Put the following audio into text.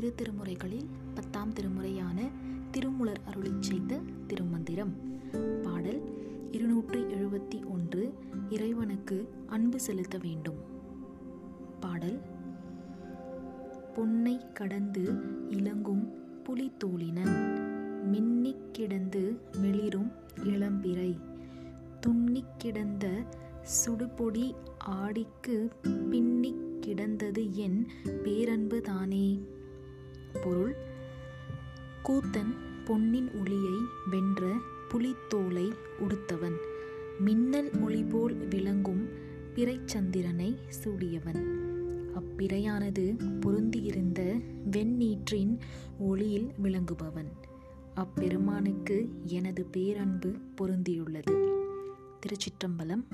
இரு திருமுறைகளில் பத்தாம் திருமுறையான திருமுலர் அருளி செய்த திருமந்திரம். பாடல் இருநூற்றி எழுபத்தி ஒன்று இறைவனுக்கு அன்பு செலுத்த வேண்டும். பாடல் பொன்னை கடந்து இளங்கும் புலித்தோளினன் மின்னிக் கிடந்து மெளிரும் இளம்பிறை துன்னிக் கிடந்த சுடுபொடி ஆடிக்கு பின்னிக் கிடந்தது என் பேரன்பு தானே. கூத்தன் பொன்னின் ஒளியை வென்ற புலித்தோலை உடுத்தவன். மின்னல் ஒளி போல் விளங்கும் பிறைச்சந்திரனை சூடியவன். அப்பிறையானது பொருந்தியிருந்த வெண்ணீற்றின் ஒளியில் விளங்குபவன். அப்பெருமானுக்கு எனது பேரன்பு பொருந்தியுள்ளது. திருச்சிற்றம்பலம்